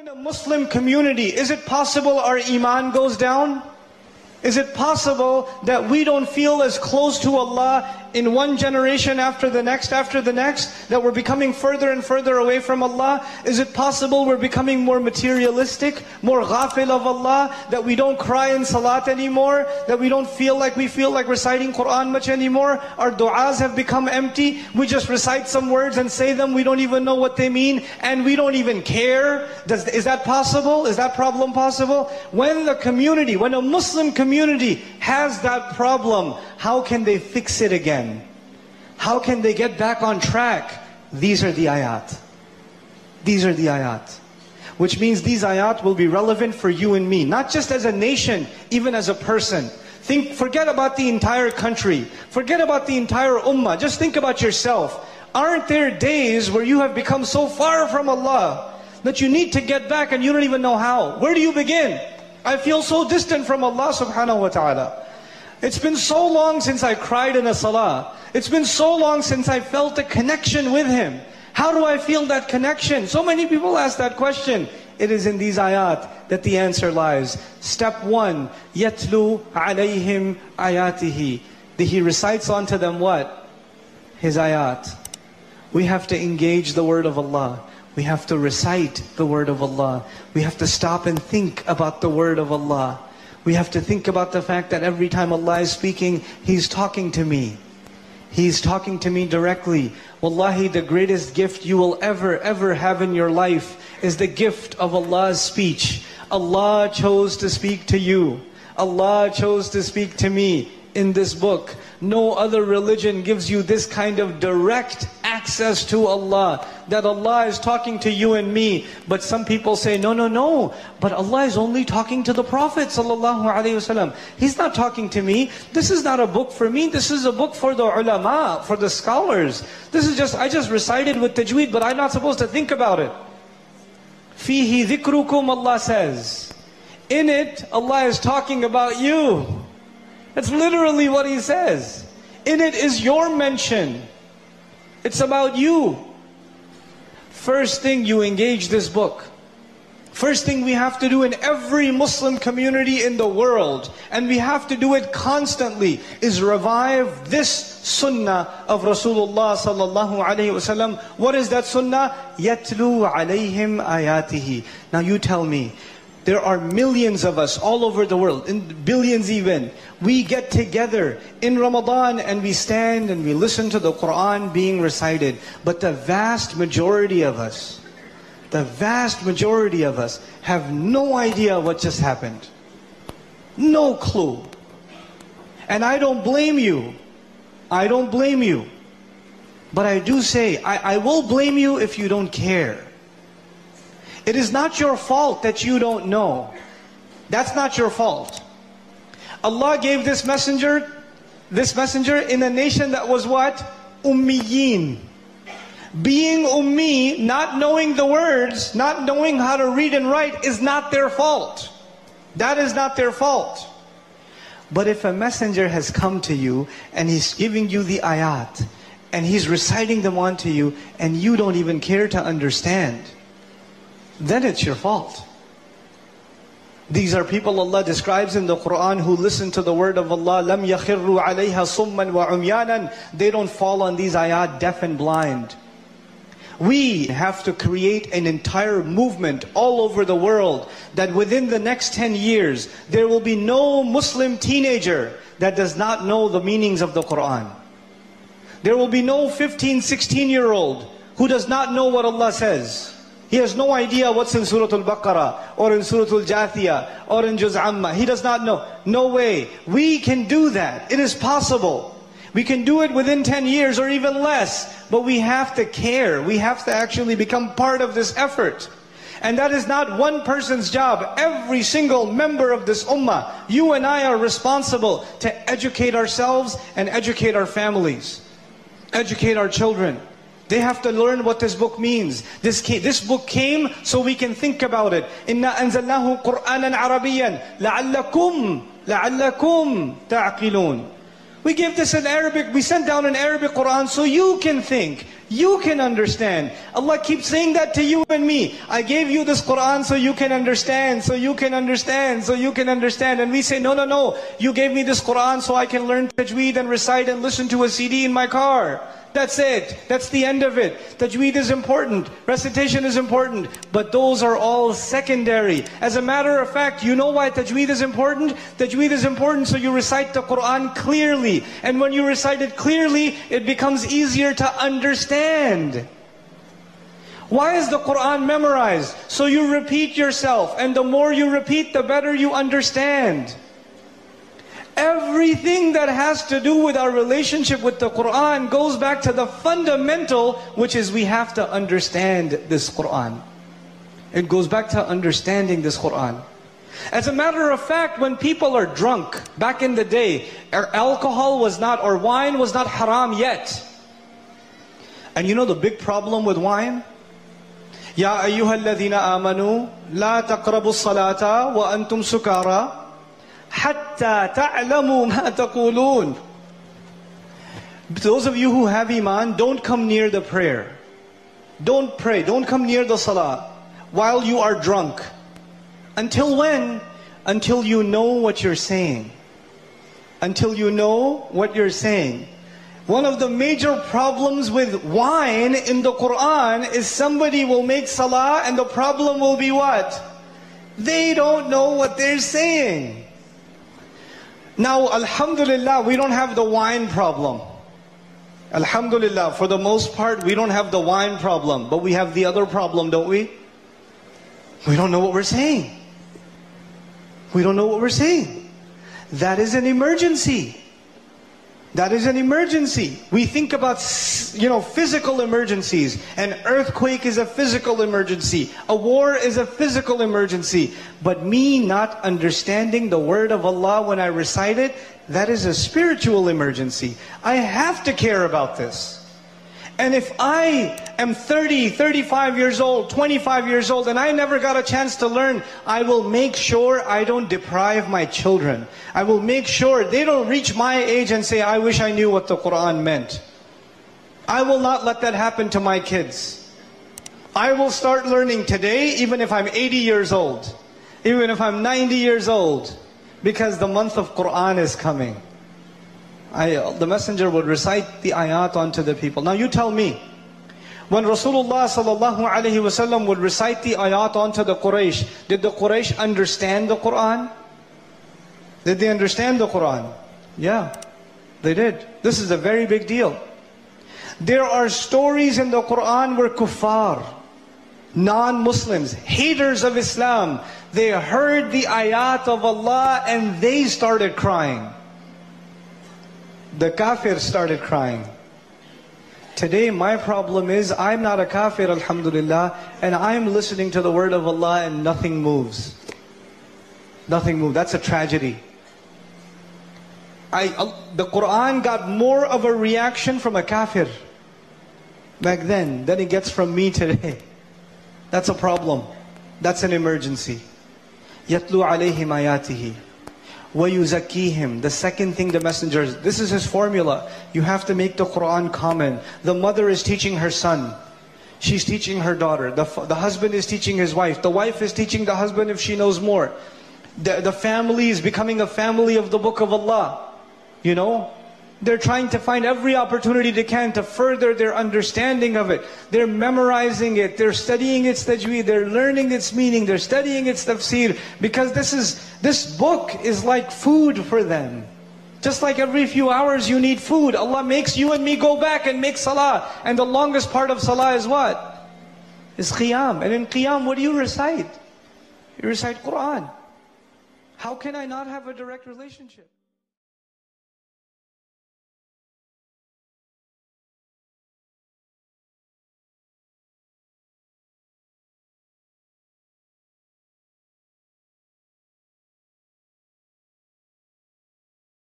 in a Muslim community, is it possible our iman goes down? Is it possible that we don't feel as close to Allah in one generation after the next, after the next, that we're becoming further and further away from Allah? Is it possible we're becoming more materialistic, more ghafil of Allah, that we don't cry in salat anymore, that we don't feel like we feel like reciting Quran much anymore? Our du'as have become empty. We just recite some words and say them, we don't even know what they mean, and we don't even care. Does, is that possible? Is that problem possible? When the community, when a Muslim community has that problem, how can they fix it again? How can they get back on track? These are the ayat. These are the ayat. Which means these ayat will be relevant for you and me, not just as a nation, even as a person. Think, forget about the entire country. Forget about the entire ummah. Just think about yourself. Aren't there days where you have become so far from Allah that you need to get back and you don't even know how? Where do you begin? I feel so distant from Allah subhanahu wa ta'ala. It's been so long since I cried in a salah. It's been so long since I felt a connection with Him. How do I feel that connection? So many people ask that question. It is in these ayat that the answer lies. Step one, yatlu alayhim ayatihi. He recites onto them what? His ayat. We have to engage the word of Allah. We have to recite the word of Allah. We have to stop and think about the word of Allah. We have to think about the fact that every time Allah is speaking, He's talking to me. He's talking to me directly. Wallahi, the greatest gift you will ever, ever have in your life is the gift of Allah's speech. Allah chose to speak to you. Allah chose to speak to me in this book. No other religion gives you this kind of direct access to Allah. That Allah is talking to you and me. But some people say, no, no, no. But Allah is only talking to the Prophet ﷺ. He's not talking to me. This is not a book for me. This is a book for the ulama, for the scholars. This is just, I just recited with tajweed, but I'm not supposed to think about it. Fihi dhikrukum, Allah says. In it, Allah is talking about you. That's literally what he says. In it is your mention. It's about you. First thing you engage this book. First thing we have to do in every Muslim community in the world, and we have to do it constantly, is revive this sunnah of Rasulullah sallallahu alaihi wasallam. What is that sunnah? Yatlu alayhim ayatihi. Now you tell me, there are millions of us all over the world, in billions even. We get together in Ramadan and we stand and we listen to the Quran being recited. But the vast majority of us, the vast majority of us have no idea what just happened. No clue. And I don't blame you. I don't blame you. But I do say, I, I will blame you if you don't care. It is not your fault that you don't know. That's not your fault. Allah gave this messenger, this messenger in a nation that was what? Ummiyin. Being ummi, not knowing the words, not knowing how to read and write is not their fault. That is not their fault. But if a messenger has come to you and he's giving you the ayat and he's reciting them onto you and you don't even care to understand, then it's your fault. These are people Allah describes in the Quran who listen to the word of Allah. لَمْ يَخِرُّوا عَلَيْهَا صُمًّا وَعُمْيَانًا They don't fall on these ayat deaf and blind. We have to create an entire movement all over the world that within the next 10 years, there will be no Muslim teenager that does not know the meanings of the Quran. There will be no 15, 16 year old who does not know what Allah says. He has no idea what's in Surah Al-Baqarah or in Surah Al-Jathiyah or in Juz Amma. He does not know. No way. We can do that. It is possible. We can do it within 10 years or even less. But we have to care. We have to actually become part of this effort. And that is not one person's job. Every single member of this ummah, you and I are responsible to educate ourselves and educate our families. Educate our children. They have to learn what this book means. This, came, this book came so we can think about it. إِنَّا أَنزَلْنَاهُ قُرْآنًا عَرَبِيًّا لَعَلَّكُمْ لَعَلَّكُمْ تَعْقِلُونَ We give this in Arabic, we sent down an Arabic Quran so you can think, you can understand. Allah keeps saying that to you and me. I gave you this Quran so you can understand, so you can understand, so you can understand. And we say, no, no, no, you gave me this Quran so I can learn tajweed and recite and listen to a CD in my car. That's it. That's the end of it. Tajweed is important. Recitation is important. But those are all secondary. As a matter of fact, you know why tajweed is important? Tajweed is important so you recite the Quran clearly. And when you recite it clearly, it becomes easier to understand. Why is the Quran memorized? So you repeat yourself. And the more you repeat, the better you understand. Everything that has to do with our relationship with the Quran goes back to the fundamental, which is we have to understand this Quran. It goes back to understanding this Quran. As a matter of fact, when people are drunk, back in the day, alcohol was not, or wine was not haram yet. And you know the big problem with wine? يا أيها الذين آمنوا لا تقربوا الصلاة وأنتم سكارى حتى تعلموا ما تقولون Those of you who have iman, don't come near the prayer. Don't pray. Don't come near the salah while you are drunk. Until when? Until you know what you're saying. Until you know what you're saying. One of the major problems with wine in the Quran is somebody will make salah and the problem will be what? They don't know what they're saying. Now, Alhamdulillah, we don't have the wine problem. Alhamdulillah, for the most part, we don't have the wine problem, but we have the other problem, don't we? We don't know what we're saying. We don't know what we're saying. That is an emergency. That is an emergency. We think about, you know, physical emergencies. An earthquake is a physical emergency. A war is a physical emergency. But me not understanding the word of Allah when I recite it, that is a spiritual emergency. I have to care about this. And if I am 30, 35 years old, 25 years old, and I never got a chance to learn, I will make sure I don't deprive my children. I will make sure they don't reach my age and say, I wish I knew what the Quran meant. I will not let that happen to my kids. I will start learning today, even if I'm 80 years old, even if I'm 90 years old, because the month of Quran is coming. I, the messenger would recite the ayat onto the people. Now you tell me, when Rasulullah sallallahu alaihi wasallam would recite the ayat onto the Quraysh, did the Quraysh understand the Quran? Did they understand the Quran? Yeah, they did. This is a very big deal. There are stories in the Quran where kuffar, non-Muslims, haters of Islam, they heard the ayat of Allah and they started crying the kafir started crying. Today my problem is I'm not a kafir alhamdulillah and I'm listening to the word of Allah and nothing moves. Nothing moves. That's a tragedy. I, the Quran got more of a reaction from a kafir back then than it gets from me today. That's a problem. That's an emergency. يَتْلُو عَلَيْهِمْ آيَاتِهِ وَيُزَكِّيهِمْ The second thing the messenger, this is his formula. You have to make the Quran common. The mother is teaching her son. She's teaching her daughter. The, the husband is teaching his wife. The wife is teaching the husband if she knows more. The, the family is becoming a family of the book of Allah. You know? they're trying to find every opportunity they can to further their understanding of it. They're memorizing it. They're studying its tajweed. They're learning its meaning. They're studying its tafsir. Because this is this book is like food for them. Just like every few hours you need food. Allah makes you and me go back and make salah. And the longest part of salah is what? Is qiyam. And in qiyam, what do you recite? You recite Quran. How can I not have a direct relationship?